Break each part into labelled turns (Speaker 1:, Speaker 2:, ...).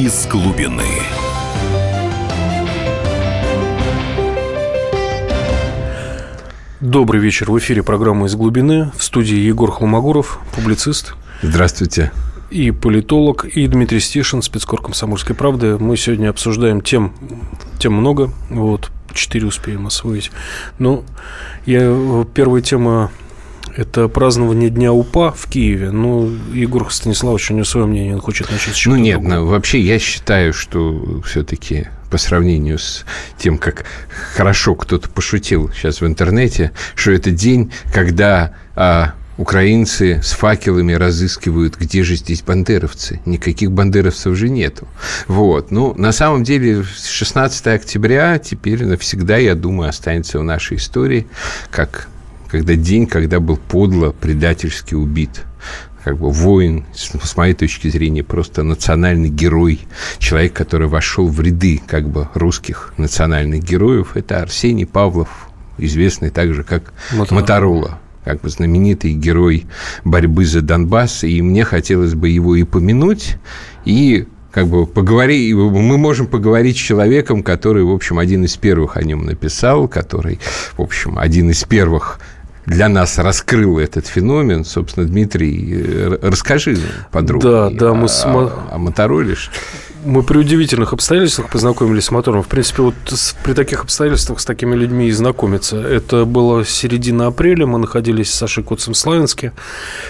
Speaker 1: из глубины.
Speaker 2: Добрый вечер. В эфире программа «Из глубины». В студии Егор Холмогоров, публицист.
Speaker 3: Здравствуйте.
Speaker 2: И политолог, и Дмитрий Стишин, спецкор «Комсомольской правды». Мы сегодня обсуждаем тем, тем много. Вот, четыре успеем освоить. Но я, первая тема это празднование Дня УПА в Киеве. Ну, Егор Станиславович, у него свое мнение, он хочет начать с
Speaker 3: чего-то Ну, нет, ну, вообще я считаю, что все-таки по сравнению с тем, как хорошо кто-то пошутил сейчас в интернете, что это день, когда а, украинцы с факелами разыскивают, где же здесь бандеровцы. Никаких бандеровцев же нету. Вот. Ну, на самом деле, 16 октября теперь навсегда, я думаю, останется в нашей истории как когда день, когда был подло, предательски убит. Как бы воин, с моей точки зрения, просто национальный герой, человек, который вошел в ряды как бы русских национальных героев, это Арсений Павлов, известный также как Моторола. Моторола как бы знаменитый герой борьбы за Донбасс, и мне хотелось бы его и помянуть, и как бы поговори, мы можем поговорить с человеком, который, в общем, один из первых о нем написал, который, в общем, один из первых для нас раскрыл этот феномен. Собственно, Дмитрий, э, расскажи подробнее
Speaker 2: да, да, мы
Speaker 3: о, с... о Мотороле.
Speaker 2: Мы при удивительных обстоятельствах познакомились с мотором. В принципе, вот при таких обстоятельствах с такими людьми и знакомиться. Это было середина апреля, мы находились с Сашей Коцем в Славянске.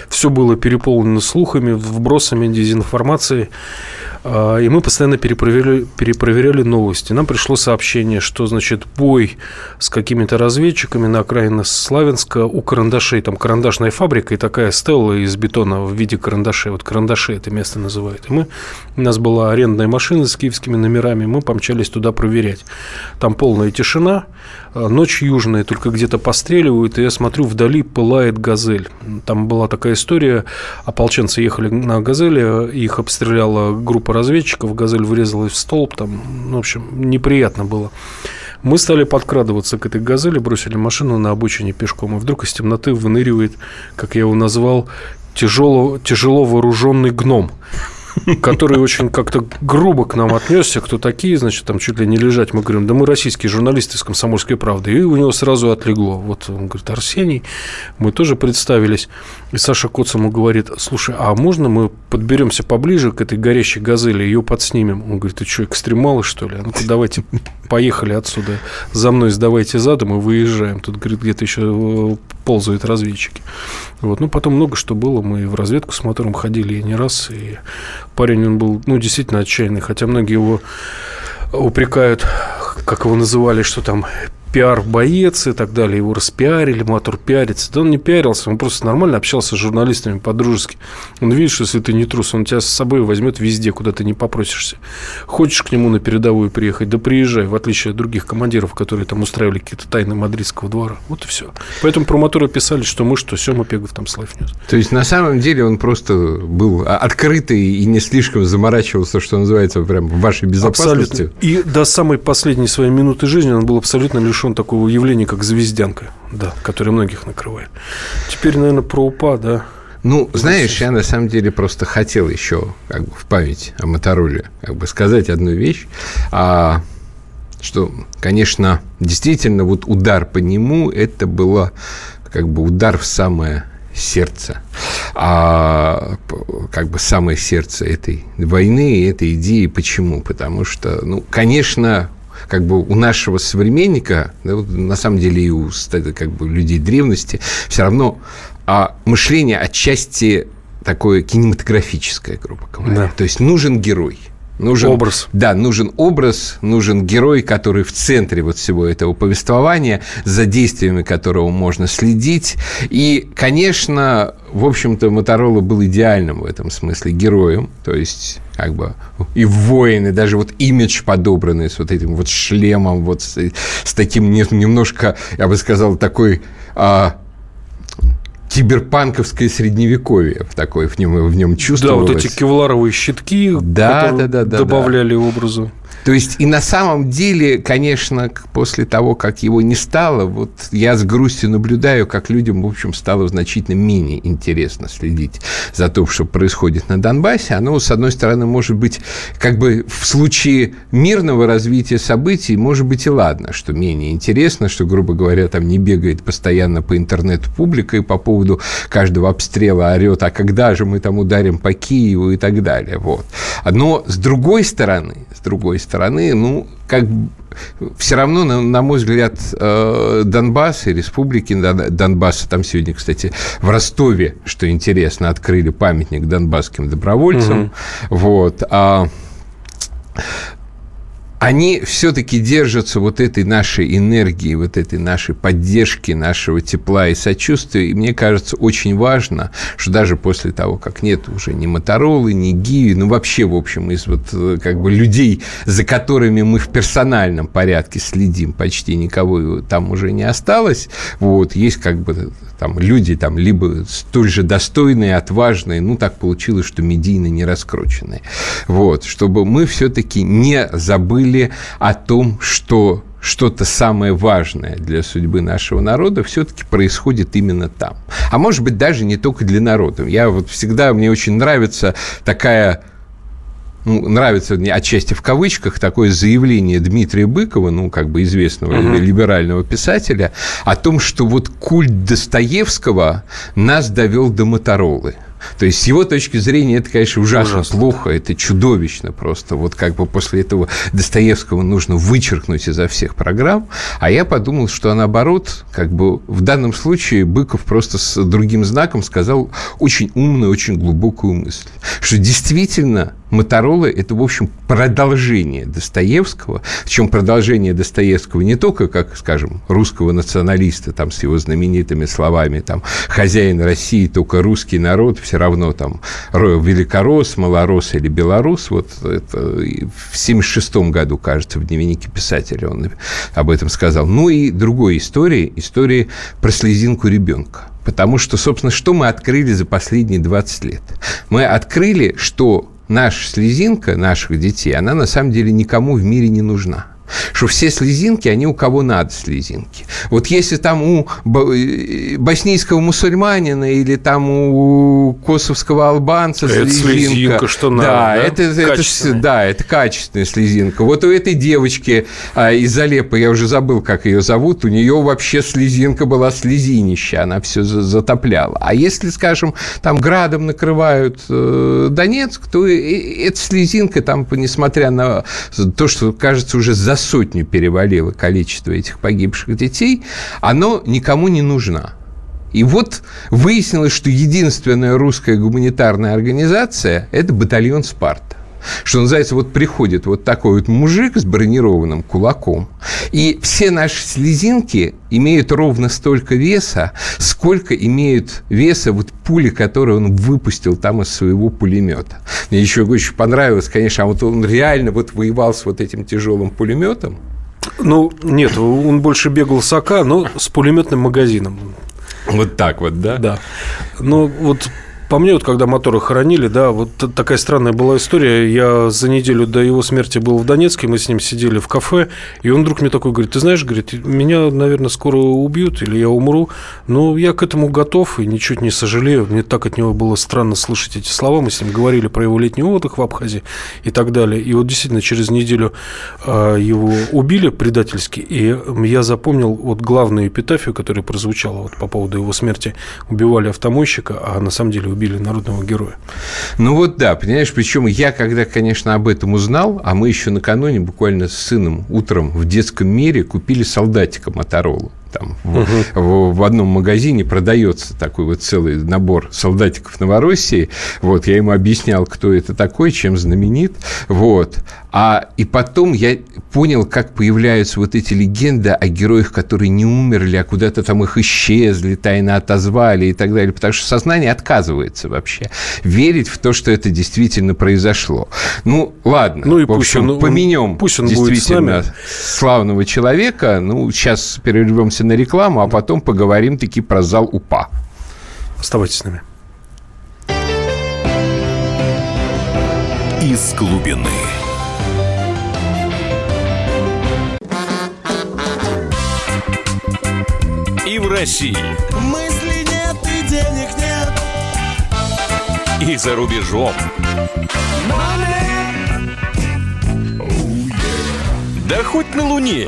Speaker 2: Все было переполнено слухами, вбросами, дезинформацией. А, и мы постоянно перепроверяли, перепроверяли новости. Нам пришло сообщение, что, значит, бой с какими-то разведчиками на окраине Славянска у карандашей. Там карандашная фабрика и такая стелла из бетона в виде карандашей. Вот карандаши это место называют. И мы, у нас была арендная машина с киевскими номерами. Мы помчались туда проверять. Там полная тишина. А, ночь южная, только где-то постреливают. И я смотрю, вдали пылает газель. Там была такая история. Ополченцы ехали на газели, их обстреляла группа группа разведчиков, «Газель» врезалась в столб, там, ну, в общем, неприятно было. Мы стали подкрадываться к этой «Газели», бросили машину на обочине пешком, и вдруг из темноты выныривает, как я его назвал, тяжело, тяжело вооруженный гном который очень как-то грубо к нам отнесся, кто такие, значит, там чуть ли не лежать. Мы говорим, да мы российские журналисты из «Комсомольской правды». И у него сразу отлегло. Вот он говорит, Арсений, мы тоже представились. И Саша Коц ему говорит, слушай, а можно мы подберемся поближе к этой горящей газели, ее подснимем? Он говорит, ты что, экстремалы, что ли? Ну-ка, давайте, поехали отсюда. За мной сдавайте задом и выезжаем. Тут, говорит, где-то еще ползают разведчики. Вот. Ну, потом много что было. Мы в разведку с мотором ходили и не раз. И парень, он был, ну, действительно отчаянный. Хотя многие его упрекают, как его называли, что там пиар-боец и так далее, его распиарили, мотор пиарится. Да он не пиарился, он просто нормально общался с журналистами по-дружески. Он видит, что если ты не трус, он тебя с собой возьмет везде, куда ты не попросишься. Хочешь к нему на передовую приехать, да приезжай, в отличие от других командиров, которые там устраивали какие-то тайны мадридского двора. Вот и все. Поэтому про моторы писали, что мы, что Сема Пегов там слайф нес.
Speaker 3: То есть, на самом деле, он просто был открытый и не слишком заморачивался, что называется, прям в вашей безопасности.
Speaker 2: Абсолютно. И до самой последней своей минуты жизни он был абсолютно лишен лишен такого явления, как звездянка, да, которое многих накрывает. Теперь, наверное, про УПА, да.
Speaker 3: Ну, знаешь, я на самом деле просто хотел еще как бы в память о Мотороле как бы сказать одну вещь, а, что, конечно, действительно вот удар по нему это было как бы удар в самое сердце, а как бы самое сердце этой войны, этой идеи. Почему? Потому что, ну, конечно, как бы у нашего современника, да, на самом деле и у как бы, людей древности, все равно а мышление отчасти такое кинематографическое, грубо говоря. Да. То есть нужен герой – Нужен,
Speaker 2: образ.
Speaker 3: Да, нужен образ, нужен герой, который в центре вот всего этого повествования, за действиями которого можно следить. И, конечно, в общем-то, Моторола был идеальным в этом смысле героем, то есть как бы и воины, даже вот имидж подобранный с вот этим вот шлемом, вот с, с таким немножко, я бы сказал, такой а, киберпанковское средневековье в такой в нем, в нем чувствовалось.
Speaker 2: Да, вот эти кевларовые щитки,
Speaker 3: да, да, да, да,
Speaker 2: добавляли да. образу.
Speaker 3: То есть, и на самом деле, конечно, после того, как его не стало, вот я с грустью наблюдаю, как людям, в общем, стало значительно менее интересно следить за то, что происходит на Донбассе. Оно, с одной стороны, может быть, как бы в случае мирного развития событий, может быть, и ладно, что менее интересно, что, грубо говоря, там не бегает постоянно по интернету публика и по поводу каждого обстрела орет, а когда же мы там ударим по Киеву и так далее. Вот. Но с другой стороны, с другой стороны, ну, как все равно, на, на мой взгляд, э, Донбасс и республики Донбасса, там сегодня, кстати, в Ростове, что интересно, открыли памятник донбасским добровольцам, угу. вот, а они все-таки держатся вот этой нашей энергии, вот этой нашей поддержки, нашего тепла и сочувствия. И мне кажется, очень важно, что даже после того, как нет уже ни Моторолы, ни Гиви, ну вообще, в общем, из вот э, как бы людей, за которыми мы в персональном порядке следим, почти никого там уже не осталось. Вот, есть как бы там люди там либо столь же достойные, отважные, ну, так получилось, что медийно не раскрученные. Вот, чтобы мы все-таки не забыли о том, что что-то самое важное для судьбы нашего народа все-таки происходит именно там. А может быть, даже не только для народа. Я вот всегда, мне очень нравится такая ну, нравится мне отчасти в кавычках такое заявление Дмитрия Быкова, ну, как бы известного uh-huh. либерального писателя, о том, что вот культ Достоевского нас довел до Моторолы. То есть, с его точки зрения, это, конечно, ужасно, ужасно плохо, это чудовищно просто. Вот как бы после этого Достоевского нужно вычеркнуть изо всех программ. А я подумал, что наоборот, как бы в данном случае Быков просто с другим знаком сказал очень умную, очень глубокую мысль, что действительно Моторола – это, в общем, продолжение Достоевского, причем продолжение Достоевского не только, как, скажем, русского националиста, там, с его знаменитыми словами, там, «хозяин России только русский народ», все равно там великорос, малорос или белорус, вот это в 76 году, кажется, в дневнике писателя он об этом сказал. Ну и другой истории, истории про слезинку ребенка. Потому что, собственно, что мы открыли за последние 20 лет? Мы открыли, что наша слезинка наших детей, она на самом деле никому в мире не нужна что все слезинки, они у кого надо слезинки. Вот если там у э, боснийского мусульманина или там у косовского албанца это слезинка, слезинка
Speaker 2: что надо,
Speaker 3: да, да? Это, это, да, это качественная слезинка. Вот у этой девочки а, из Алеппо, я уже забыл, как ее зовут, у нее вообще слезинка была слезинища, она все затопляла. А если, скажем, там градом накрывают э, Донецк, то эта слезинка там, несмотря на то, что кажется уже за сотню перевалило количество этих погибших детей, оно никому не нужно. И вот выяснилось, что единственная русская гуманитарная организация – это батальон «Спарта». Что называется, вот приходит вот такой вот мужик с бронированным кулаком, и все наши слезинки имеют ровно столько веса, сколько имеют веса вот пули, которые он выпустил там из своего пулемета. Мне еще очень понравилось, конечно, а вот он реально вот воевал с вот этим тяжелым пулеметом.
Speaker 2: Ну, нет, он больше бегал с АК, но с пулеметным магазином.
Speaker 3: Вот так вот, да?
Speaker 2: Да. Ну, вот по мне, вот когда моторы хоронили, да, вот такая странная была история. Я за неделю до его смерти был в Донецке, мы с ним сидели в кафе, и он вдруг мне такой говорит, ты знаешь, говорит, меня, наверное, скоро убьют или я умру, но я к этому готов и ничуть не сожалею. Мне так от него было странно слышать эти слова. Мы с ним говорили про его летний отдых в Абхазии и так далее. И вот действительно через неделю а, его убили предательски, и я запомнил вот главную эпитафию, которая прозвучала вот по поводу его смерти. Убивали автомойщика, а на самом деле убили народного героя.
Speaker 3: Ну вот да, понимаешь, причем я, когда, конечно, об этом узнал, а мы еще накануне буквально с сыном утром в детском мире купили солдатика Моторолу там угу. в, в одном магазине продается такой вот целый набор солдатиков Новороссии. Вот, я ему объяснял, кто это такой, чем знаменит. Вот. А, и потом я понял, как появляются вот эти легенды о героях, которые не умерли, а куда-то там их исчезли, тайно отозвали и так далее. Потому что сознание отказывается вообще верить в то, что это действительно произошло. Ну, ладно. Ну и в общем, пусть он, поменем пусть он действительно будет с нами. славного человека. Ну, сейчас перервемся прервемся на рекламу, а потом поговорим таки про зал УПА.
Speaker 2: Оставайтесь с нами.
Speaker 1: Из глубины. И в России.
Speaker 4: Мысли нет и денег нет.
Speaker 1: И за рубежом. Money. Да хоть на Луне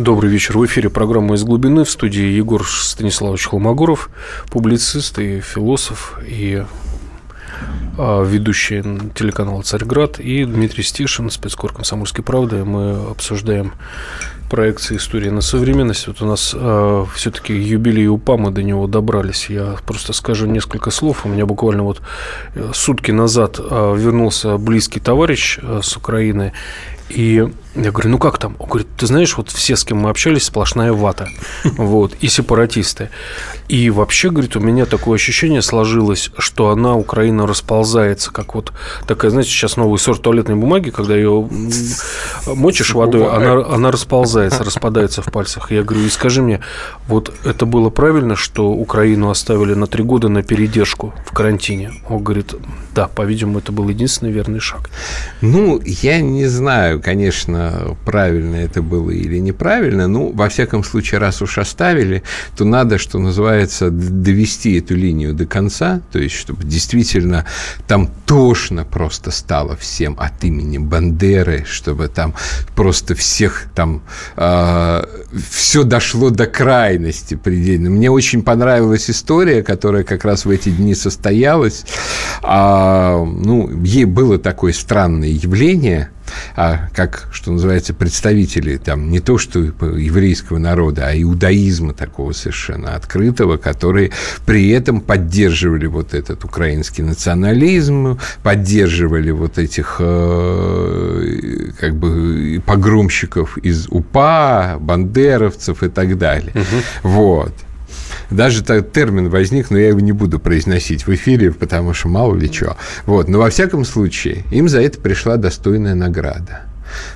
Speaker 2: Добрый вечер. В эфире программа «Из глубины». В студии Егор Станиславович Холмогоров, публицист и философ, и а, ведущий телеканала «Царьград», и Дмитрий Стешин, спецкор «Комсомольской правды». Мы обсуждаем проекции истории на современность. Вот у нас э, все-таки юбилей УПА, мы до него добрались. Я просто скажу несколько слов. У меня буквально вот э, сутки назад э, вернулся близкий товарищ э, с Украины, и я говорю, ну как там? Он говорит, ты знаешь, вот все, с кем мы общались, сплошная вата. Вот, и сепаратисты. И вообще, говорит, у меня такое ощущение сложилось, что она, Украина, расползается, как вот такая, знаете, сейчас новый сорт туалетной бумаги, когда ее мочишь водой, она, она расползается, распадается в пальцах. Я говорю, и скажи мне, вот это было правильно, что Украину оставили на три года на передержку в карантине? Он говорит, да, по-видимому, это был единственный верный шаг.
Speaker 3: Ну, я не знаю, конечно, правильно это было или неправильно. Ну, во всяком случае, раз уж оставили, то надо, что называется, довести эту линию до конца, то есть, чтобы действительно там тошно просто стало всем от имени Бандеры, чтобы там просто всех там э, а, все дошло до крайности предельно. Мне очень понравилась история, которая как раз в эти дни состоялась. А, ну, ей было такое странное явление, а как, что называется, представители там не то что еврейского народа, а иудаизма такого совершенно открытого, которые при этом поддерживали вот этот украинский национализм, поддерживали вот этих э, как бы погромщиков из УПА, бандеровцев и так далее. Угу. Вот. Даже так термин возник, но я его не буду произносить в эфире, потому что мало ли что. Вот. Но во всяком случае, им за это пришла достойная награда.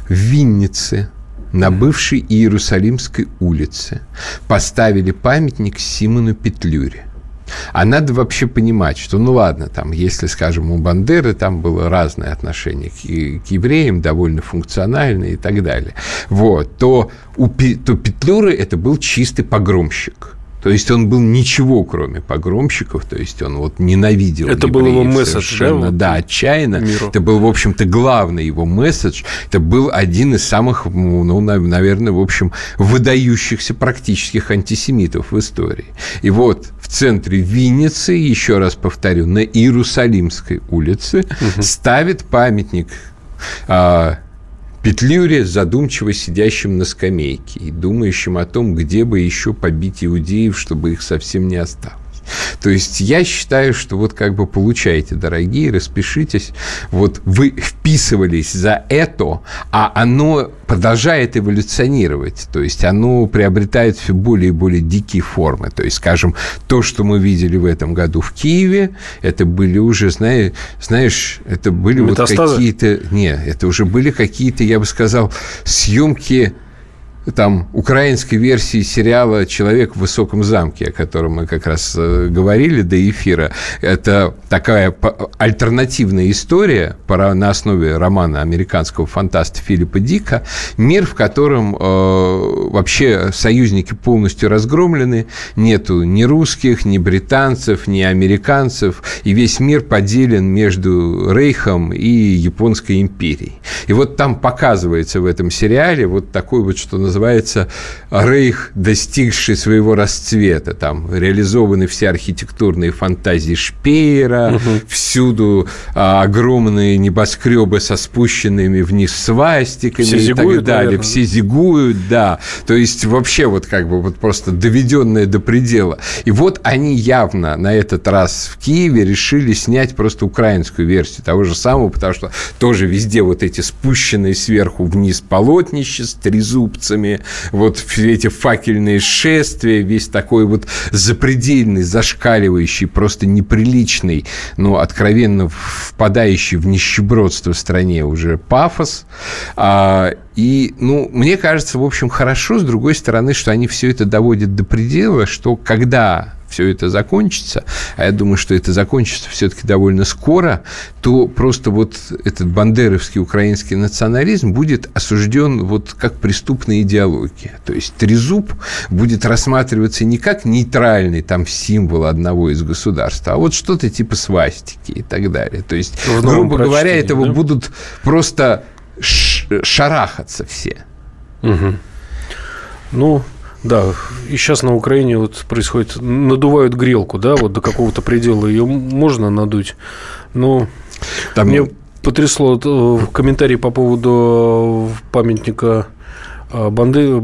Speaker 3: В Виннице на бывшей Иерусалимской улице поставили памятник Симону Петлюре. А надо вообще понимать, что, ну ладно, там, если, скажем, у Бандеры там было разное отношение к, к евреям, довольно функциональное и так далее, вот, то, у, то Петлюры это был чистый погромщик. То есть он был ничего, кроме погромщиков, то есть он вот ненавидел
Speaker 2: Это был его месседж,
Speaker 3: да? Вот да, отчаянно. Миру. Это был, в общем-то, главный его месседж. Это был один из самых, ну, наверное, в общем, выдающихся практических антисемитов в истории. И вот в центре Винницы, еще раз повторю, на Иерусалимской улице угу. ставит памятник а, Петлюре, задумчиво сидящим на скамейке и думающим о том, где бы еще побить иудеев, чтобы их совсем не осталось. То есть я считаю, что вот как бы получаете, дорогие, распишитесь, вот вы вписывались за это, а оно продолжает эволюционировать, то есть оно приобретает все более и более дикие формы. То есть, скажем, то, что мы видели в этом году в Киеве, это были уже, знаешь, знаешь это были Метастазы? вот какие-то... Нет, это уже были какие-то, я бы сказал, съемки там украинской версии сериала «Человек в высоком замке», о котором мы как раз э, говорили до эфира. Это такая альтернативная история на основе романа американского фантаста Филиппа Дика. Мир, в котором э, вообще союзники полностью разгромлены, нету ни русских, ни британцев, ни американцев, и весь мир поделен между Рейхом и Японской империей. И вот там показывается в этом сериале вот такой вот, что называется называется «Рейх, достигший своего расцвета». Там реализованы все архитектурные фантазии Шпеера, угу. всюду а, огромные небоскребы со спущенными вниз свастиками все и зигуют, так далее. Наверное. Все зигуют, да. То есть вообще вот как бы вот просто доведенное до предела. И вот они явно на этот раз в Киеве решили снять просто украинскую версию того же самого, потому что тоже везде вот эти спущенные сверху вниз полотнища с трезубцами, флагами, вот эти факельные шествия, весь такой вот запредельный, зашкаливающий, просто неприличный, но откровенно впадающий в нищебродство в стране уже пафос. А, и, ну, мне кажется, в общем, хорошо, с другой стороны, что они все это доводят до предела, что когда все это закончится, а я думаю, что это закончится все-таки довольно скоро, то просто вот этот бандеровский украинский национализм будет осужден вот как преступная идеология. То есть трезуб будет рассматриваться не как нейтральный там символ одного из государств, а вот что-то типа свастики и так далее. То есть, грубо говоря, этого да? будут просто шарахаться все.
Speaker 2: Угу. Ну, да, и сейчас на Украине вот происходит, надувают грелку, да, вот до какого-то предела ее можно надуть, но Там... мне потрясло э, комментарий по поводу э, памятника э, Банды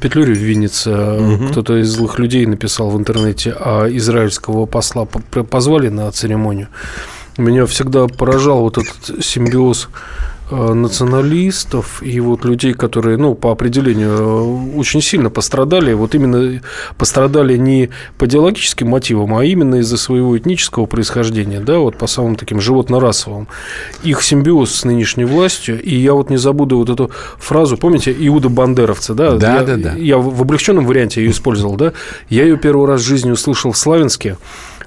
Speaker 2: Петлюри в Виннице угу. кто-то из злых людей написал в интернете, а израильского посла позвали на церемонию. Меня всегда поражал вот этот симбиоз националистов и вот людей, которые, ну, по определению э, очень сильно пострадали, вот именно пострадали не по идеологическим мотивам, а именно из-за своего этнического происхождения, да, вот по самым таким животно-расовым. Их симбиоз с нынешней властью, и я вот не забуду вот эту фразу, помните, Иуда Бандеровца, да?
Speaker 3: Да,
Speaker 2: я,
Speaker 3: да, да.
Speaker 2: Я в облегченном варианте ее использовал, да? Я ее первый раз в жизни услышал в Славянске,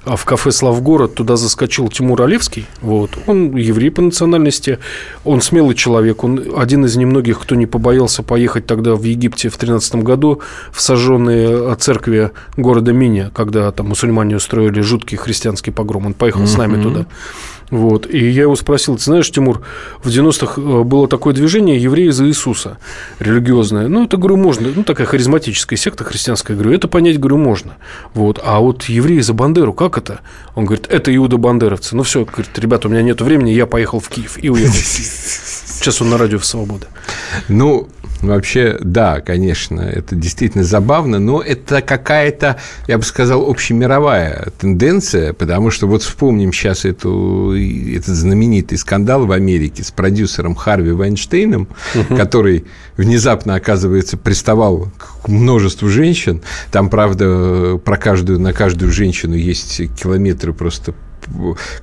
Speaker 2: в кафе «Славгород» туда заскочил Тимур Олевский. Вот. Он еврей по национальности, он смелый человек, он один из немногих, кто не побоялся поехать тогда в Египте в 13 году в сожженные церкви города Миня, когда там мусульмане устроили жуткий христианский погром. Он поехал mm-hmm. с нами туда. Вот. И я его спросил, ты знаешь, Тимур, в 90-х э, было такое движение «Евреи за Иисуса» религиозное. Ну, это, говорю, можно. Ну, такая харизматическая секта христианская. Говорю, это понять, говорю, можно. Вот. А вот евреи за Бандеру, как это? Он говорит, это иуда-бандеровцы. Ну, все, говорит, ребята, у меня нет времени, я поехал в Киев. И уехал в Киев. Сейчас он на радио «Свобода».
Speaker 3: Ну, Вообще, да, конечно, это действительно забавно, но это какая-то, я бы сказал, общемировая тенденция, потому что вот вспомним сейчас эту, этот знаменитый скандал в Америке с продюсером Харви Вайнштейном, угу. который внезапно, оказывается, приставал к множеству женщин. Там, правда, про каждую, на каждую женщину есть километры просто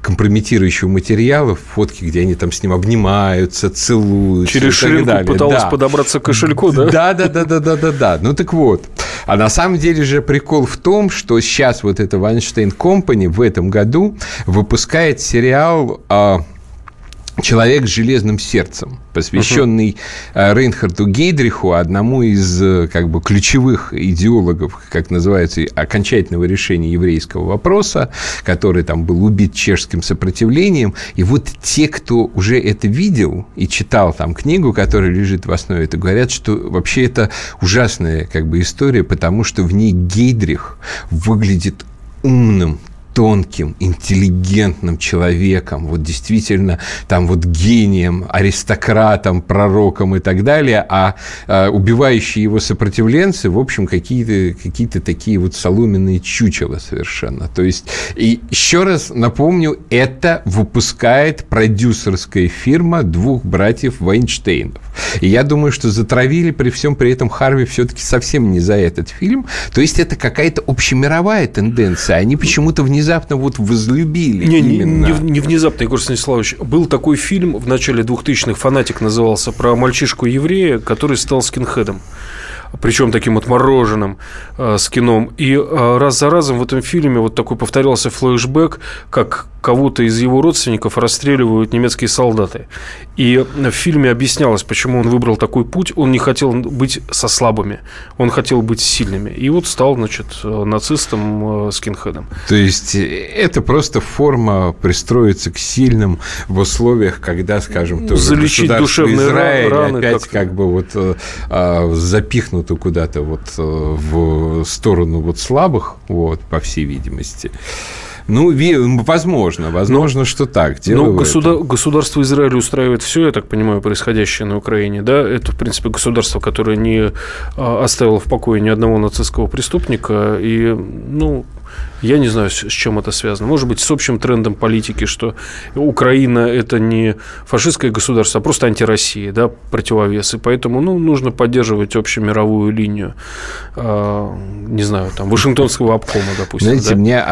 Speaker 3: компрометирующего материала, фотки, где они там с ним обнимаются, целуются.
Speaker 2: Через ширинку пыталась да. подобраться к кошельку, да?
Speaker 3: Да, да, да, да, да, да, да. Ну так вот. А на самом деле же прикол в том, что сейчас вот эта Weinstein Company в этом году выпускает сериал а, человек с железным сердцем, посвященный uh-huh. Рейнхарду Гейдриху, одному из э, как бы ключевых идеологов, как называется, окончательного решения еврейского вопроса, который там был убит чешским сопротивлением. И вот те, кто уже это видел и читал там книгу, которая лежит в основе, это говорят, что вообще это ужасная как бы история, потому что в ней Гейдрих выглядит умным, тонким, интеллигентным человеком, вот действительно там вот гением, аристократом, пророком и так далее, а, а убивающие его сопротивленцы, в общем, какие-то какие такие вот соломенные чучела совершенно. То есть, и еще раз напомню, это выпускает продюсерская фирма двух братьев Вайнштейнов. И я думаю, что затравили при всем при этом Харви все-таки совсем не за этот фильм. То есть, это какая-то общемировая тенденция. Они почему-то внезапно внезапно вот возлюбили
Speaker 2: не, именно. Не, не внезапно, Егор Станиславович. Был такой фильм в начале 2000-х, «Фанатик» назывался, про мальчишку-еврея, который стал скинхедом причем таким отмороженным э, скином. И э, раз за разом в этом фильме вот такой повторялся флешбэк, как кого-то из его родственников расстреливают немецкие солдаты. И в фильме объяснялось, почему он выбрал такой путь. Он не хотел быть со слабыми, он хотел быть сильными. И вот стал, значит, нацистом, э, скинхедом.
Speaker 3: То есть э, это просто форма пристроиться к сильным в условиях, когда, скажем,
Speaker 2: тоже Залечить душевные Израиль раны.
Speaker 3: Опять как, как бы вот э, а, запихнуто куда-то вот в сторону вот слабых, вот, по всей видимости. Ну, возможно, возможно, ну, что так.
Speaker 2: Ну, государ... государство Израиль устраивает все, я так понимаю, происходящее на Украине, да? Это, в принципе, государство, которое не а, оставило в покое ни одного нацистского преступника, и, ну, Я не знаю, с чем это связано. Может быть, с общим трендом политики, что Украина – это не фашистское государство, а просто антироссия, да, противовес. И поэтому ну, нужно поддерживать общемировую линию, э, не знаю, там, Вашингтонского обкома, допустим.
Speaker 3: Знаете,
Speaker 2: да?
Speaker 3: мне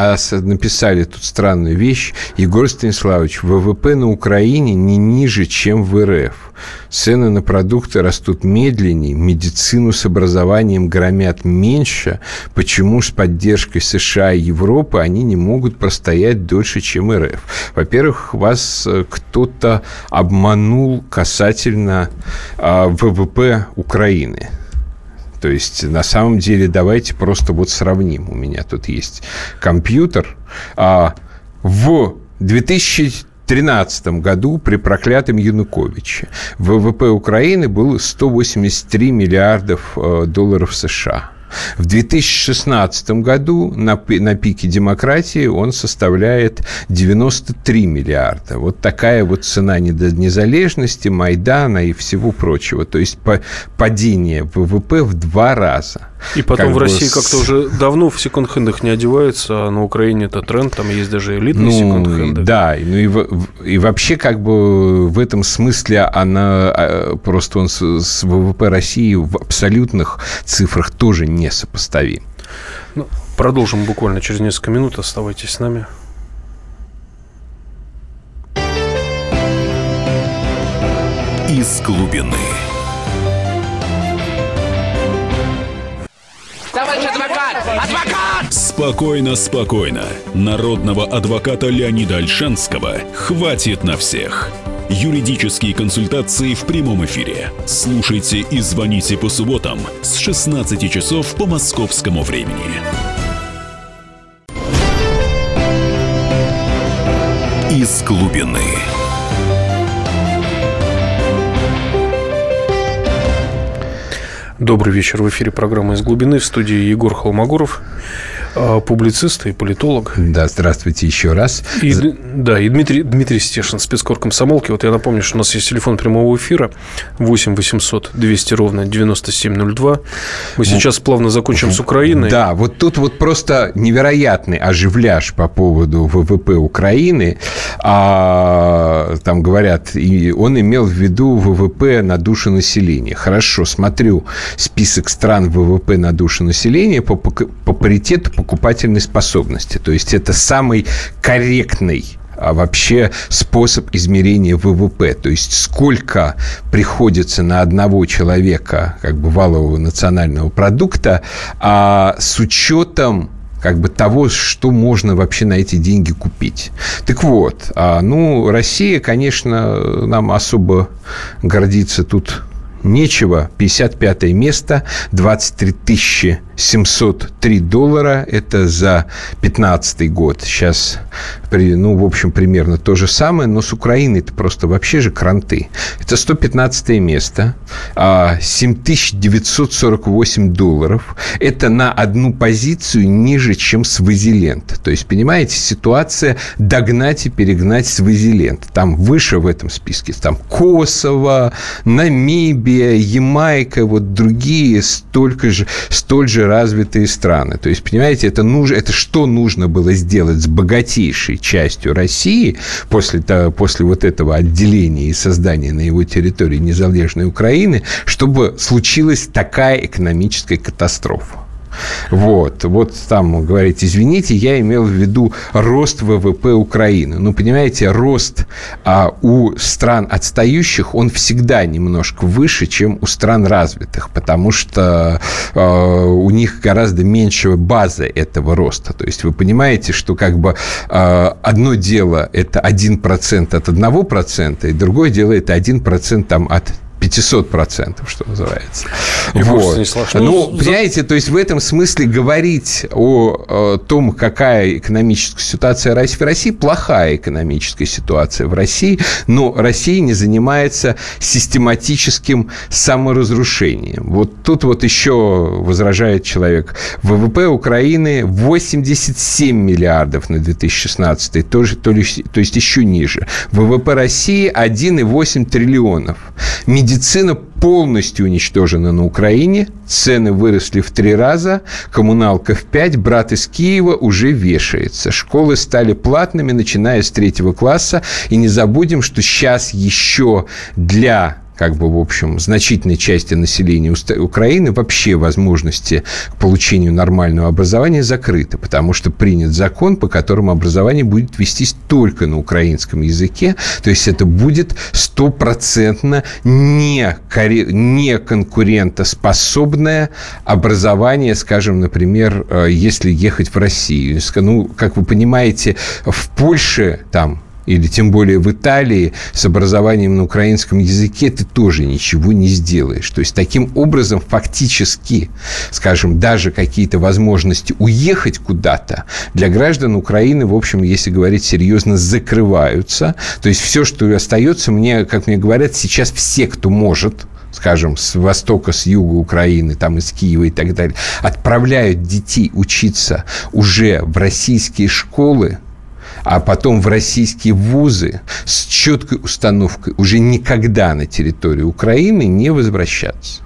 Speaker 3: написали тут странную вещь. Егор Станиславович, ВВП на Украине не ниже, чем в РФ. Цены на продукты растут медленнее, медицину с образованием громят меньше. Почему с поддержкой США и Европы они не могут простоять дольше, чем РФ? Во-первых, вас э, кто-то обманул касательно э, ВВП Украины. То есть, на самом деле, давайте просто вот сравним. У меня тут есть компьютер. А, в 2000 2013 году при проклятом Януковиче ВВП Украины был 183 миллиардов э, долларов США. В 2016 году на, на пике демократии он составляет 93 миллиарда. Вот такая вот цена незалежности, Майдана и всего прочего. То есть падение ВВП в два раза.
Speaker 2: И потом как в России с... как-то уже давно в секонд-хендах не одеваются, а на Украине это тренд, там есть даже элитные ну, секонд-хенды.
Speaker 3: Да, ну и, и вообще как бы в этом смысле она а, просто он с, с ВВП России в абсолютных цифрах тоже несопоставим.
Speaker 2: Ну, продолжим буквально через несколько минут, оставайтесь с нами.
Speaker 1: Из глубины.
Speaker 5: Спокойно, спокойно. Народного адвоката Леонида Альшанского хватит на всех. Юридические консультации в прямом эфире. Слушайте и звоните по субботам с 16 часов по московскому времени.
Speaker 1: Из глубины.
Speaker 2: Добрый вечер. В эфире программа «Из глубины» в студии Егор Холмогоров. А, публицист и политолог.
Speaker 3: Да, здравствуйте еще раз.
Speaker 2: И, да, и Дмитрий, Дмитрий Стешин, спецкор комсомолки. Вот я напомню, что у нас есть телефон прямого эфира 8 800 200 ровно 9702. Мы сейчас плавно закончим с Украиной.
Speaker 3: Да, вот тут вот просто невероятный оживляж по поводу ВВП Украины. А, там говорят, и он имел в виду ВВП на душу населения. Хорошо, смотрю список стран ВВП на душу населения по, по паритету покупательной способности. То есть это самый корректный а вообще способ измерения ВВП. То есть сколько приходится на одного человека как бы валового национального продукта а с учетом как бы того, что можно вообще на эти деньги купить. Так вот, а, ну, Россия, конечно, нам особо гордиться тут нечего. 55 место, 23 тысячи 703 доллара. Это за 15 год. Сейчас, ну, в общем, примерно то же самое. Но с Украиной это просто вообще же кранты. Это 115 место. 7948 а, долларов. Это на одну позицию ниже, чем Свазиленд. То есть, понимаете, ситуация догнать и перегнать Свазиленд. Там выше в этом списке. Там Косово, Намибия, Ямайка, вот другие столько же, столь же развитые страны. То есть, понимаете, это, нужно, это что нужно было сделать с богатейшей частью России после, того, после вот этого отделения и создания на его территории незалежной Украины, чтобы случилась такая экономическая катастрофа. Вот, вот там говорить, извините, я имел в виду рост ВВП Украины. Ну, понимаете, рост а, у стран отстающих, он всегда немножко выше, чем у стран развитых, потому что а, у них гораздо меньше база этого роста. То есть вы понимаете, что как бы а, одно дело это 1% от 1%, и другое дело это 1% там, от 500%, что называется. И вот. Ну, ну, понимаете, то есть в этом смысле говорить о, о том, какая экономическая ситуация в России, плохая экономическая ситуация в России, но Россия не занимается систематическим саморазрушением. Вот тут вот еще возражает человек. ВВП Украины 87 миллиардов на 2016, тоже, то, то есть еще ниже. ВВП России 1,8 триллионов. Медицина Медицина полностью уничтожена на Украине, цены выросли в три раза, коммуналка в пять, брат из Киева уже вешается. Школы стали платными, начиная с третьего класса. И не забудем, что сейчас еще для как бы, в общем, значительной части населения Украины вообще возможности к получению нормального образования закрыты, потому что принят закон, по которому образование будет вестись только на украинском языке, то есть это будет стопроцентно не, конкурентоспособное образование, скажем, например, э, если ехать в Россию. Ну, как вы понимаете, в Польше там или тем более в Италии с образованием на украинском языке ты тоже ничего не сделаешь. То есть таким образом фактически, скажем, даже какие-то возможности уехать куда-то для граждан Украины, в общем, если говорить серьезно, закрываются. То есть все, что остается, мне, как мне говорят, сейчас все, кто может, скажем, с востока, с юга Украины, там из Киева и так далее, отправляют детей учиться уже в российские школы, а потом в российские вузы с четкой установкой уже никогда на территорию Украины не возвращаться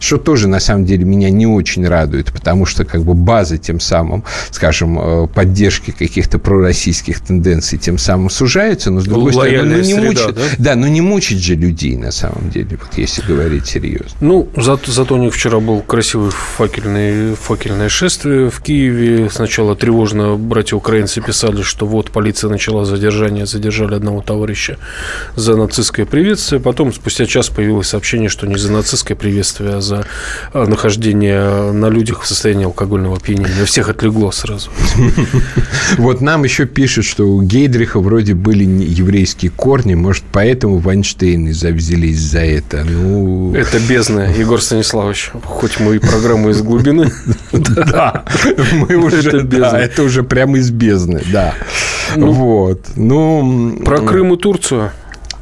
Speaker 3: что тоже, на самом деле, меня не очень радует, потому что как бы база тем самым, скажем, э, поддержки каких-то пророссийских тенденций тем самым сужается, но, с другой стороны, ну, не среда, мучить, да? да, но не мучить же людей, на самом деле, вот если говорить серьезно.
Speaker 2: Ну, зато, зато у них вчера был красивый факельный, факельное шествие в Киеве. Сначала тревожно братья украинцы писали, что вот полиция начала задержание, задержали одного товарища за нацистское приветствие. Потом, спустя час, появилось сообщение, что не за нацистское приветствие, следствие за э, нахождение на людях в состоянии алкогольного опьянения. Всех отлегло сразу.
Speaker 3: Вот нам еще пишут, что у Гейдриха вроде были еврейские корни, может, поэтому Вайнштейны взялись за это. Ну...
Speaker 2: Это бездна, Егор Станиславович. Хоть мы и программу из глубины.
Speaker 3: Да, мы уже, это это уже прямо из бездны, да. Ну, вот. Ну,
Speaker 2: про Крым и Турцию.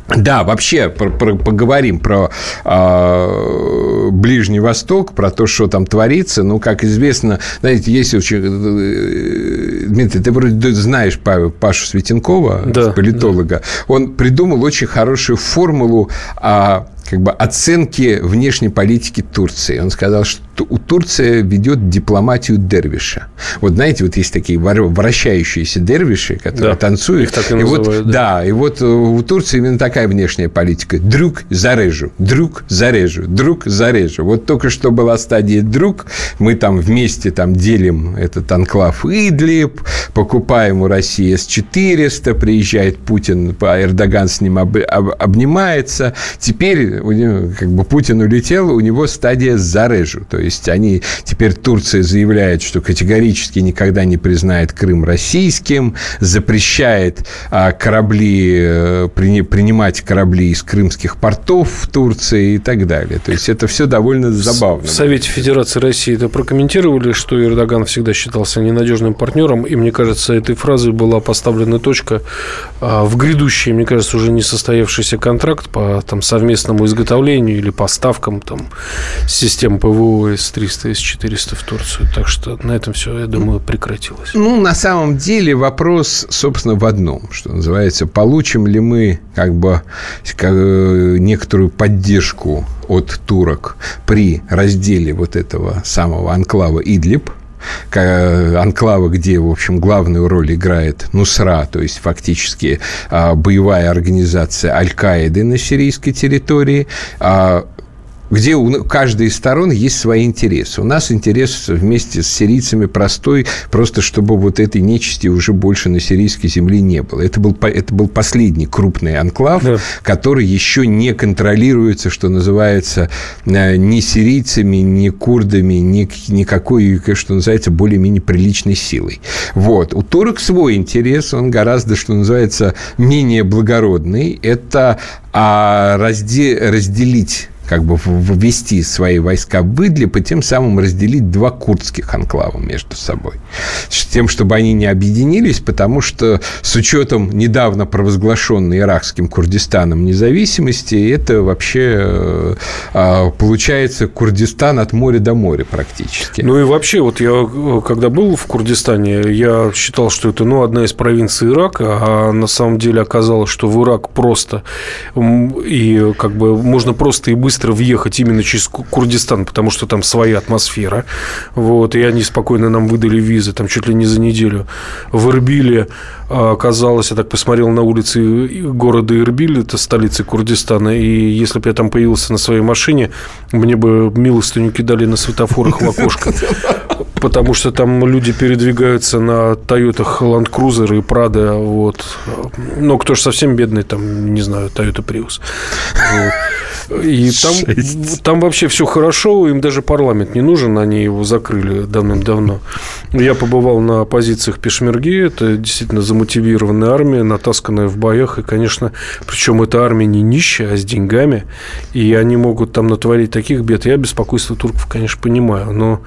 Speaker 3: Да, вообще про, про, поговорим про э, Ближний Восток, про то, что там творится. Ну, как известно, знаете, есть очень... Э, Дмитрий, ты вроде знаешь Пашу Светенкова, да, политолога. Да. Он придумал очень хорошую формулу а, как бы оценки внешней политики Турции. Он сказал, что у Турции ведет дипломатию дервиша. Вот знаете, вот есть такие вращающиеся дервиши, которые да, танцуют. Их так и, и называют, вот, да. да, и вот э, у Турции именно такая внешняя политика. Друг зарежу, друг зарежу, друг зарежу. Вот только что была стадия друг, мы там вместе там делим этот анклав Идлиб, покупаем у России С-400, приезжает Путин, Эрдоган с ним об, об, обнимается. Теперь у него, как бы Путин улетел, у него стадия зарежу. То есть они теперь Турция заявляет, что категорически никогда не признает Крым российским, запрещает а, корабли, э, принимать корабли из крымских портов в Турции и так далее. То есть это все довольно забавно.
Speaker 2: В Совете Федерации России это прокомментировали, что Эрдоган всегда считался ненадежным партнером, и мне кажется, этой фразой была поставлена точка а, в грядущий, мне кажется, уже не состоявшийся контракт по там, совместному изготовлению или поставкам там, систем ПВО С-300, С-400 в Турцию. Так что на этом все, я думаю, прекратилось.
Speaker 3: Ну, на самом деле вопрос, собственно, в одном, что называется, получим ли мы как бы некоторую поддержку от турок при разделе вот этого самого анклава Идлиб – анклава, где, в общем, главную роль играет Нусра, то есть фактически а, боевая организация Аль-Каиды на сирийской территории, а, где у каждой из сторон есть свои интересы. У нас интерес вместе с сирийцами простой, просто чтобы вот этой нечисти уже больше на сирийской земле не было. Это был, это был последний крупный анклав, да. который еще не контролируется, что называется, э, ни сирийцами, ни курдами, ни никакой, что называется, более-менее приличной силой. Вот. У турок свой интерес, он гораздо, что называется, менее благородный. Это а, разде, разделить как бы ввести свои войска в Идлиб и тем самым разделить два курдских анклава между собой. С тем, чтобы они не объединились, потому что с учетом недавно провозглашенной иракским Курдистаном независимости, это вообще э, а, получается Курдистан от моря до моря практически.
Speaker 2: Ну и вообще, вот я когда был в Курдистане, я считал, что это ну, одна из провинций Ирака, а на самом деле оказалось, что в Ирак просто и как бы можно просто и быстро быстро въехать именно через Курдистан, потому что там своя атмосфера. Вот, и они спокойно нам выдали визы, там чуть ли не за неделю. В Ирбиле оказалось, я так посмотрел на улицы города Ирбиль, это столица Курдистана, и если бы я там появился на своей машине, мне бы милостыню кидали на светофорах в окошко. Потому что там люди передвигаются на Тойотах Land Cruiser и Prado, вот. Но кто же совсем бедный, там, не знаю, Toyota Prius. Вот. И там, там вообще все хорошо, им даже парламент не нужен, они его закрыли давным-давно. Я побывал на позициях Пешмерги, это действительно замотивированная армия, натасканная в боях, и, конечно, причем эта армия не нищая, а с деньгами, и они могут там натворить таких бед. Я беспокойство турков, конечно, понимаю, но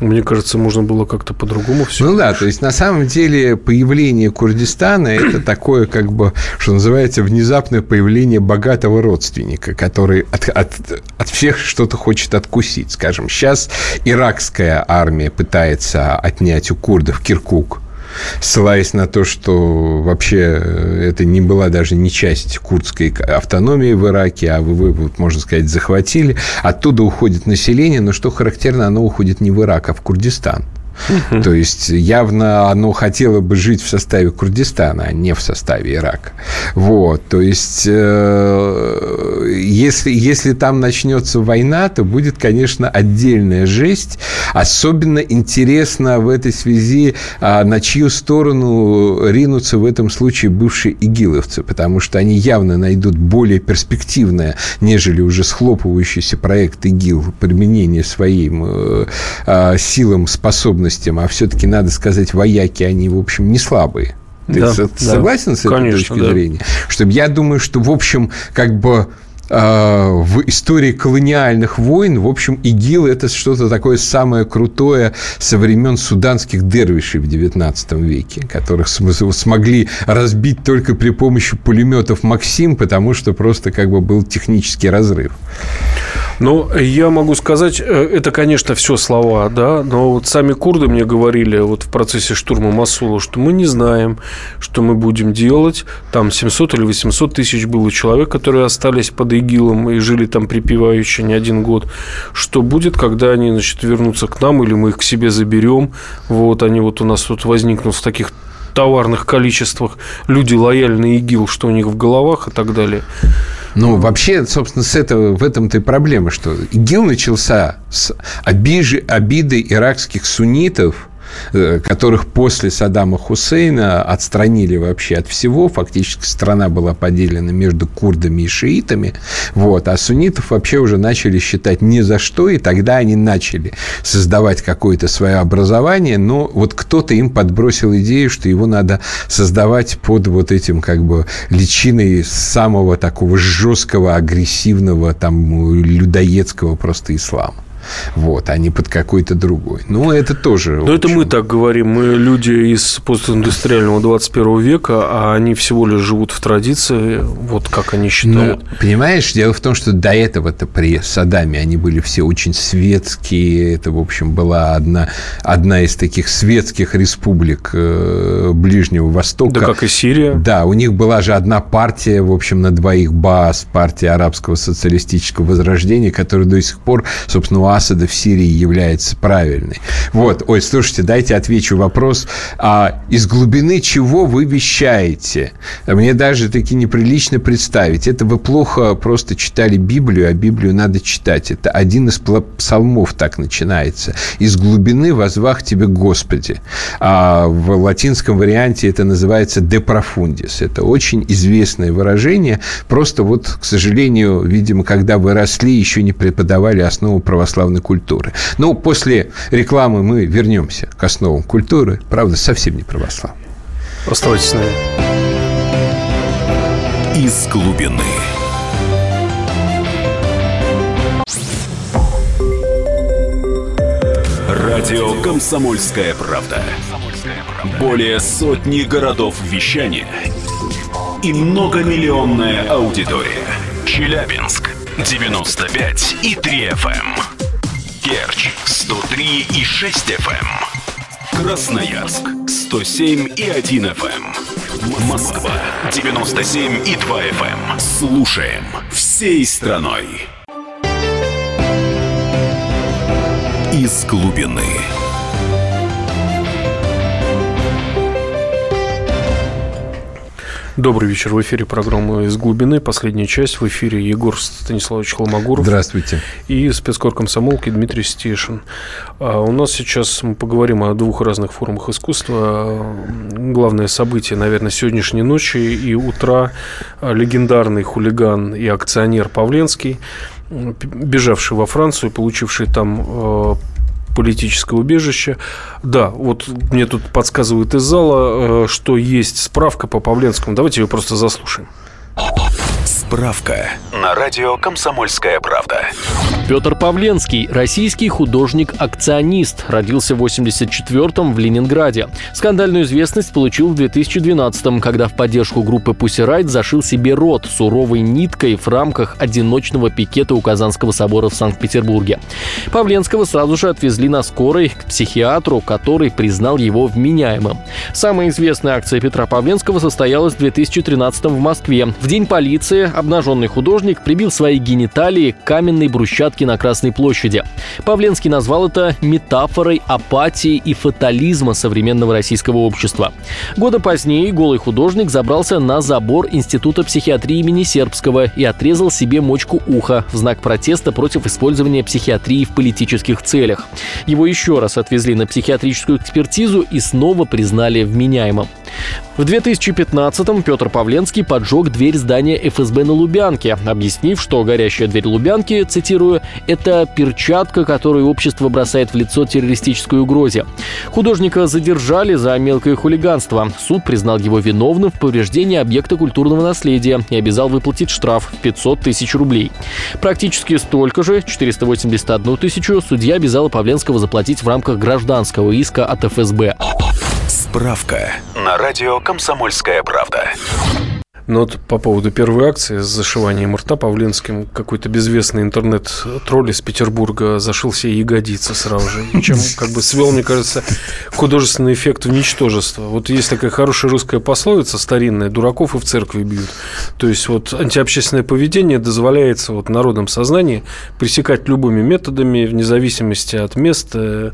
Speaker 2: мне кажется, можно было как-то по-другому все.
Speaker 3: Ну да, то есть на самом деле появление Курдистана это такое, как бы, что называется, внезапное появление богатого родственника, который от, от, от всех что-то хочет откусить. Скажем, сейчас иракская армия пытается отнять у курдов Киркук ссылаясь на то, что вообще э, это не была даже не часть курдской автономии в Ираке, а вы, вот, можно сказать, захватили. Оттуда уходит население, но что характерно, оно уходит не в Ирак, а в Курдистан. То есть явно оно хотело бы жить в составе Курдистана, а не в составе Ирака. Вот. То есть э, если, если там начнется война, то будет, конечно, отдельная жесть. Особенно интересно в этой связи, а, на чью сторону ринутся в этом случае бывшие игиловцы, потому что они явно найдут более перспективное, нежели уже схлопывающийся проект ИГИЛ применение своим э, э, силам, способностям способностям, а все-таки, надо сказать, вояки, они, в общем, не слабые. Ты да, согласен да. с этой Конечно, точки да. зрения? Что я думаю, что, в общем, как бы а, в истории колониальных войн, в общем, ИГИЛ – это что-то такое самое крутое со времен суданских дервишей в XIX веке, которых смогли разбить только при помощи пулеметов «Максим», потому что просто как бы был технический разрыв.
Speaker 2: Ну, я могу сказать, э, это, конечно, все слова, да, но вот сами курды мне говорили вот в процессе штурма Масула, что мы не знаем, что мы будем делать. Там 700 или 800 тысяч было человек, которые остались под ИГИЛом и жили там припевающе не один год. Что будет, когда они, значит, вернутся к нам или мы их к себе заберем? Вот они вот у нас тут возникнут в таких товарных количествах люди лояльные ИГИЛ, что у них в головах и так далее.
Speaker 3: Ну, вообще, собственно, с этого, в этом-то и проблема, что ИГИЛ начался с обижи, обиды иракских суннитов – которых после Саддама Хусейна отстранили вообще от всего. Фактически страна была поделена между курдами и шиитами. Вот. А суннитов вообще уже начали считать ни за что, и тогда они начали создавать какое-то свое образование, но вот кто-то им подбросил идею, что его надо создавать под вот этим как бы личиной самого такого жесткого, агрессивного, там, людоедского просто ислама вот, а не под какой-то другой. Ну, это тоже...
Speaker 2: Ну, это мы так говорим. Мы люди из постиндустриального 21 века, а они всего лишь живут в традиции, вот как они считают. Ну,
Speaker 3: понимаешь, дело в том, что до этого-то при Саддаме они были все очень светские. Это, в общем, была одна, одна из таких светских республик э, Ближнего Востока.
Speaker 2: Да, как и Сирия.
Speaker 3: Да, у них была же одна партия, в общем, на двоих БАС, партия арабского социалистического возрождения, которая до сих пор, собственно, у Асада в Сирии является правильной. Вот, ой, слушайте, дайте отвечу вопрос. А из глубины чего вы вещаете? Мне даже таки неприлично представить. Это вы плохо просто читали Библию, а Библию надо читать. Это один из псалмов так начинается. Из глубины возвах тебе Господи. А в латинском варианте это называется de profundis. Это очень известное выражение. Просто вот, к сожалению, видимо, когда вы росли, еще не преподавали основу православия православной культуры. Ну, после рекламы мы вернемся к основам культуры, правда, совсем не православной.
Speaker 2: Оставайтесь с нами.
Speaker 5: Из глубины. Радио «Комсомольская правда». Более сотни городов вещания и многомиллионная аудитория. Челябинск 95 и 3 FM. Керч 103 и 6 FM. Эм. Красноярск 107 и 1 FM. Эм. Москва 97 и 2 FM. Эм. Слушаем всей страной. Из глубины.
Speaker 2: Добрый вечер. В эфире программа «Из глубины». Последняя часть. В эфире Егор Станиславович Холмогоров.
Speaker 3: Здравствуйте.
Speaker 2: И спецкор комсомолки Дмитрий Стешин. А у нас сейчас мы поговорим о двух разных формах искусства. Главное событие, наверное, сегодняшней ночи и утра. Легендарный хулиган и акционер Павленский, бежавший во Францию, получивший там э, политическое убежище. Да, вот мне тут подсказывают из зала, э, что есть справка по Павленскому. Давайте ее просто заслушаем.
Speaker 5: Справка на радио «Комсомольская правда».
Speaker 6: Петр Павленский, российский художник-акционист, родился в 84-м в Ленинграде. Скандальную известность получил в 2012-м, когда в поддержку группы Pussy Riot зашил себе рот суровой ниткой в рамках одиночного пикета у Казанского собора в Санкт-Петербурге. Павленского сразу же отвезли на скорой к психиатру, который признал его вменяемым. Самая известная акция Петра Павленского состоялась в 2013 в Москве. В день полиции обнаженный художник прибил свои гениталии к каменной брусчатке на Красной площади. Павленский назвал это метафорой апатии и фатализма современного российского общества. Года позднее голый художник забрался на забор Института психиатрии имени Сербского и отрезал себе мочку уха в знак протеста против использования психиатрии в политических целях. Его еще раз отвезли на психиатрическую экспертизу и снова признали вменяемым. В 2015-м Петр Павленский поджег дверь здания ФСБ на Лубянке, объяснив, что горящая дверь Лубянки, цитирую, «это перчатка, которую общество бросает в лицо террористической угрозе». Художника задержали за мелкое хулиганство. Суд признал его виновным в повреждении объекта культурного наследия и обязал выплатить штраф в 500 тысяч рублей. Практически столько же, 481 тысячу, судья обязала Павленского заплатить в рамках гражданского иска от ФСБ.
Speaker 5: Справка на радио «Комсомольская правда».
Speaker 2: Но вот по поводу первой акции с зашиванием рта Павленским какой-то безвестный интернет-тролль из Петербурга зашил себе ягодицы сразу же. Чем как бы свел, мне кажется, художественный эффект в ничтожество. Вот есть такая хорошая русская пословица старинная «дураков и в церкви бьют». То есть вот антиобщественное поведение дозволяется вот народном сознании пресекать любыми методами вне зависимости от места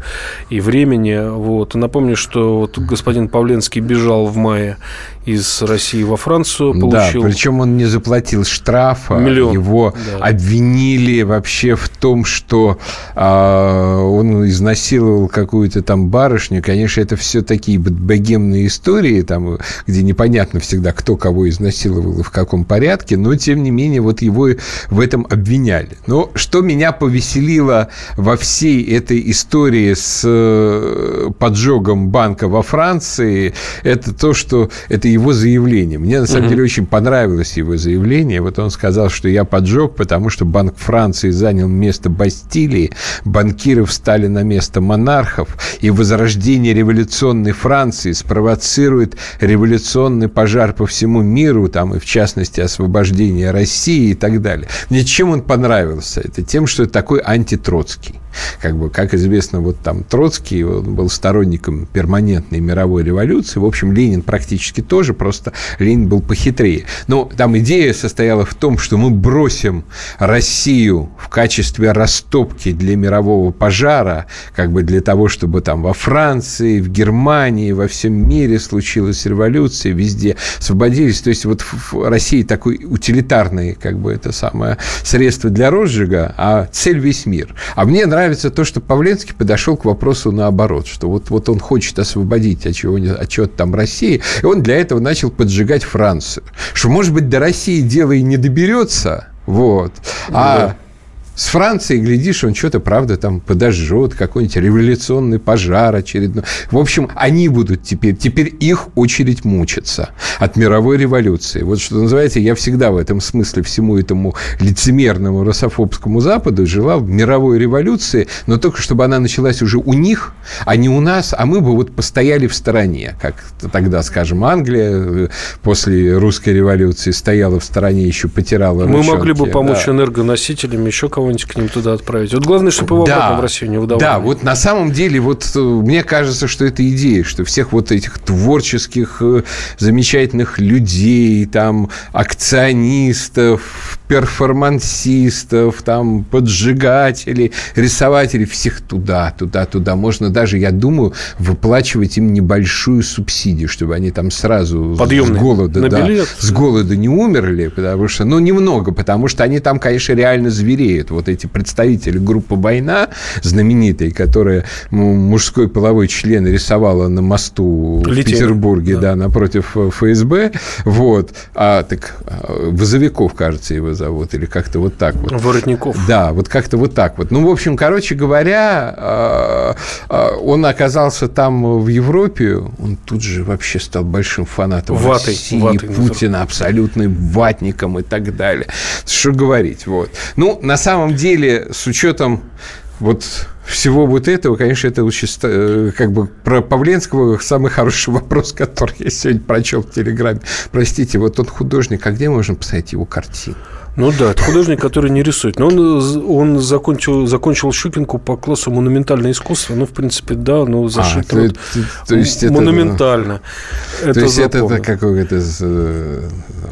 Speaker 2: и времени. Вот. Напомню, что вот господин Павленский бежал в мае из России во Францию, получил...
Speaker 3: Да, причем он не заплатил штрафа.
Speaker 2: Миллион.
Speaker 3: Его
Speaker 2: Да.
Speaker 3: обвинили вообще в том, что а, он изнасиловал какую-то там барышню. Конечно, это все такие богемные истории, там, где непонятно всегда, кто кого изнасиловал и в каком порядке, но, тем не менее, вот его в этом обвиняли. Но что меня повеселило во всей этой истории с э, поджогом банка во Франции, это то, что это его заявление. Мне, на самом деле, очень понравилось его заявление. Вот он сказал, что я поджег, потому что Банк Франции занял место Бастилии, банкиры встали на место монархов, и возрождение революционной Франции спровоцирует революционный пожар по всему миру, там, и в частности освобождение России и так далее. Мне чем он понравился? Это тем, что такой антитроцкий. Как бы, как известно, вот там Троцкий он был сторонником перманентной мировой революции. В общем, Ленин практически тоже, просто Ленин был похитрее. Но там идея состояла в том, что мы бросим Россию в качестве растопки для мирового пожара, как бы для того, чтобы там во Франции, в Германии, во всем мире случилась революция, везде освободились. То есть вот в России такой утилитарный, как бы это самое, средство для розжига, а цель весь мир. А мне нравится то, что Павленский подошел к вопросу наоборот, что вот, вот он хочет освободить от чего от чего-то там России, и он для этого начал поджигать Францию. Что, может быть, до России дело и не доберется, вот, а с Францией, глядишь, он что-то, правда, там подожжет, какой-нибудь революционный пожар очередной. В общем, они будут теперь, теперь их очередь мучиться от мировой революции. Вот что называется, я всегда в этом смысле всему этому лицемерному русофобскому Западу жила в мировой революции, но только чтобы она началась уже у них, а не у нас, а мы бы вот постояли в стороне, как тогда, скажем, Англия э, после русской революции стояла в стороне, еще потирала
Speaker 2: Мы могли бы
Speaker 3: ручонки,
Speaker 2: помочь
Speaker 3: да.
Speaker 2: энергоносителям, еще кого-нибудь кого-нибудь к ним туда отправить. Вот главное, чтобы его обратно в Россию не выдавали.
Speaker 3: Да, вот на самом деле, вот э, мне кажется, что это идея, что всех вот этих творческих, э, замечательных людей, там, акционистов, перформансистов, там, поджигателей, рисователей, всех туда, туда, туда. Можно даже, я думаю, выплачивать им небольшую субсидию, чтобы они там сразу
Speaker 2: Подъемный.
Speaker 3: с голода, да, с голода не умерли, потому что, ну, немного, потому что они там, конечно, реально звереют. Вот эти представители группы «Война», знаменитые, которая м, мужской половой член рисовала на мосту в
Speaker 2: Летели,
Speaker 3: Петербурге,
Speaker 2: да.
Speaker 3: да, напротив э, ФСБ, вот, а так а, Вазовиков, кажется, его зовут, или как-то вот так вот.
Speaker 2: Воротников.
Speaker 3: Да, вот как-то вот так вот. Ну, в общем, короче говоря, а, он оказался там в Европе, он тут же вообще стал большим фанатом
Speaker 2: Ватой,
Speaker 3: России,
Speaker 2: ватой
Speaker 3: Путина, абсолютным ватником и так далее. Что говорить, вот. Ну, на самом деле, с учетом вот всего вот этого, конечно, это очень, э, как бы про Павленского самый хороший вопрос, который я сегодня прочел в Телеграме. Простите, вот он художник, а где можно посмотреть его картину?
Speaker 2: Ну да, это художник, который не рисует. Но он, он закончил, закончил Щукинку по классу монументальное искусство. Ну, в принципе, да, но зашито
Speaker 3: то-
Speaker 2: вот
Speaker 3: то- то есть это-
Speaker 2: монументально.
Speaker 3: То есть это,
Speaker 2: запомнил.
Speaker 3: это какое-то э,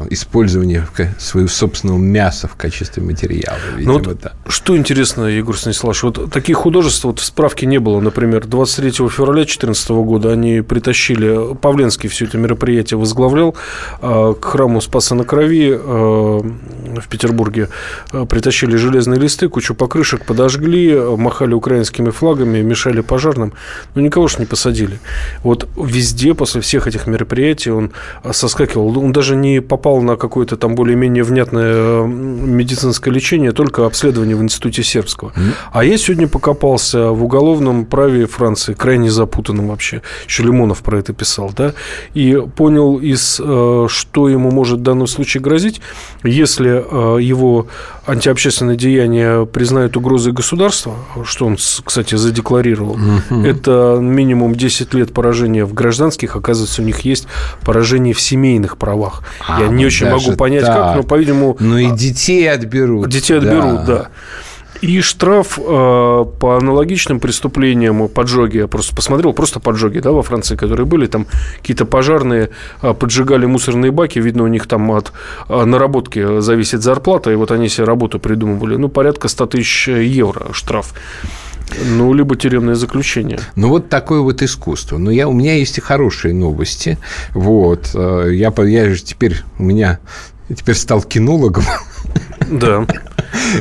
Speaker 3: использование своего собственного мяса в качестве материала, видимо,
Speaker 2: Ну вот
Speaker 3: да.
Speaker 2: Что интересно, Егор Станиславович, вот таких художеств вот в справке не было. Например, 23 февраля 2014 года они притащили, Павленский все это мероприятие возглавлял, э, к храму Спаса на Крови в Петербурге. Э, Притащили железные листы, кучу покрышек подожгли, э, махали украинскими флагами, мешали пожарным. Но никого ж не посадили. Вот везде после всех этих мероприятий он э, соскакивал. Он даже не попал на какое-то там более-менее внятное медицинское лечение, только обследование в институте сербского. А я сегодня покопался в уголовном праве Франции, крайне запутанном вообще. Еще Лимонов про это писал, да, и понял из, что ему может в данном случае грозить, если его антиобщественное деяние признают угрозой государства, что он, кстати, задекларировал, это минимум 10 лет поражения в гражданских, оказывается, у них есть поражение в семейных правах.
Speaker 3: А,
Speaker 2: Я не очень могу понять, как,
Speaker 3: так.
Speaker 2: но, по-видимому,
Speaker 3: Ну и детей отберут.
Speaker 2: Детей отберут, да. И штраф э, по аналогичным преступлениям, поджоги, я просто посмотрел, просто поджоги, да, во Франции, которые были, там какие-то пожарные э, поджигали мусорные баки, видно, у них там от э, наработки зависит зарплата, и вот они себе работу придумывали, ну, порядка 100 тысяч евро штраф. Ну, либо тюремное заключение.
Speaker 3: Ну, вот такое вот искусство. Но я, у меня есть и хорошие новости. Вот. Э, Я, я же теперь, у меня теперь стал кинологом.
Speaker 2: Да.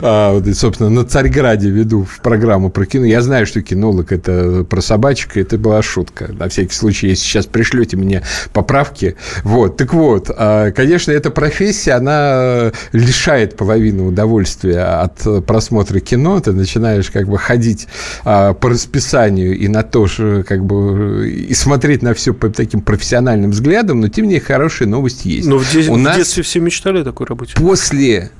Speaker 3: А, вот, и, собственно, на Царьграде веду в программу про кино. Я знаю, что кинолог – это про собачек, и это была шутка. На всякий случай, если сейчас пришлете мне поправки. Вот, так вот, а, конечно, эта профессия, она лишает половину удовольствия от просмотра кино. Ты начинаешь как бы ходить а, по расписанию и на то, что как бы и смотреть на все по таким профессиональным взглядом, но тем не менее хорошая новость есть.
Speaker 2: Но в, де-
Speaker 3: У
Speaker 2: в
Speaker 3: нас
Speaker 2: детстве все мечтали о такой работе.
Speaker 3: после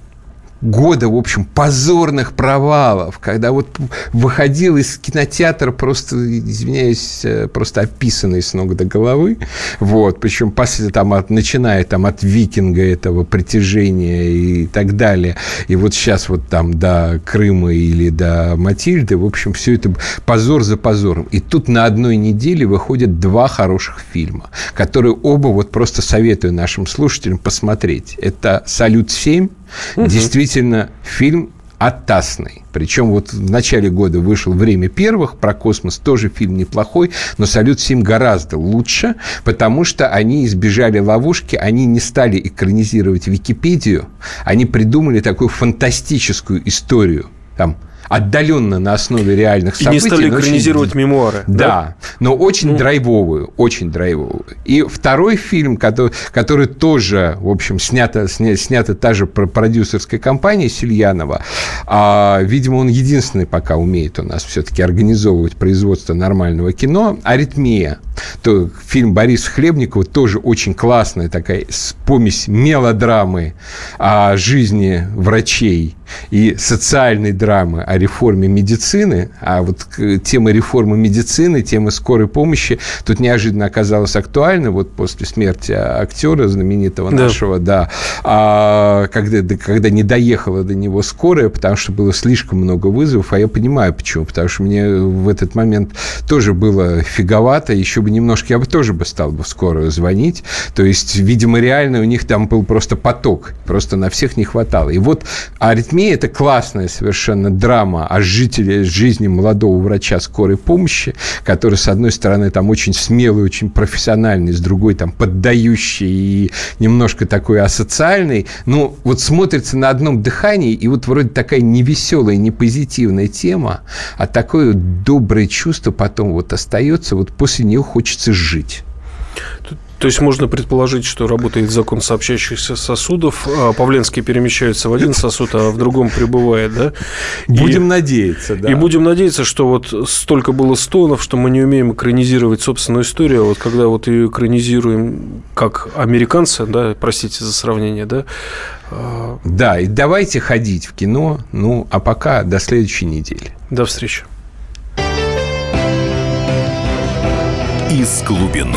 Speaker 3: года, в общем, позорных провалов, когда вот выходил из кинотеатра просто, извиняюсь, э, просто описанный с ног до головы, вот, причем после, там, от, начиная там от викинга этого притяжения и так далее, и вот сейчас вот там до Крыма или до Матильды, в общем, все это позор за позором. И тут на одной неделе выходят два хороших фильма, которые оба вот просто советую нашим слушателям посмотреть. Это «Салют-7», действительно фильм оттасный. Причем вот в начале года вышел «Время первых» про космос, тоже фильм неплохой, но «Салют-7» гораздо лучше, потому что они избежали ловушки, они не стали экранизировать Википедию, они придумали такую фантастическую историю, там, отдаленно на основе реальных
Speaker 2: И
Speaker 3: событий.
Speaker 2: не стали
Speaker 3: но очень
Speaker 2: экранизировать мемуары.
Speaker 3: да, но очень драйвовую, очень драйвовую. И второй фильм, который, который тоже, в общем, снято, сня, снята та же про- продюсерская компания Сильянова. А, видимо, он единственный пока умеет у нас все-таки организовывать производство нормального кино. «Аритмия». то фильм Бориса Хлебникова тоже очень классная такая помесь мелодрамы о жизни врачей и социальной драмы о реформе медицины, а вот тема реформы медицины, тема скорой помощи тут неожиданно оказалась актуальна вот после смерти актера знаменитого да. нашего, да, а, когда, когда не доехала до него скорая, потому что было слишком много вызовов, а я понимаю почему, потому что мне в этот момент тоже было фиговато, еще бы немножко, я бы тоже бы стал бы в скорую звонить, то есть, видимо, реально у них там был просто поток, просто на всех не хватало. И вот аритмия – это классная совершенно драма о жителе жизни молодого врача скорой помощи, который, с одной стороны, там очень смелый, очень профессиональный, с другой, там, поддающий и немножко такой асоциальный, ну, вот смотрится на одном дыхании, и вот вроде такая невеселая, не позитивная тема, а такое доброе чувство потом вот остается, вот после нее хочется жить.
Speaker 2: То есть можно предположить, что работает закон сообщающихся сосудов, а Павленский перемещается в один сосуд, а в другом прибывает, да?
Speaker 3: Будем и, надеяться, да.
Speaker 2: И будем надеяться, что вот столько было стонов, что мы не умеем экранизировать собственную историю, а вот когда вот ее экранизируем как американцы, да, простите за сравнение, да?
Speaker 3: А, да, и давайте ходить в кино, ну, а пока до следующей недели.
Speaker 2: До встречи.
Speaker 5: Из глубины.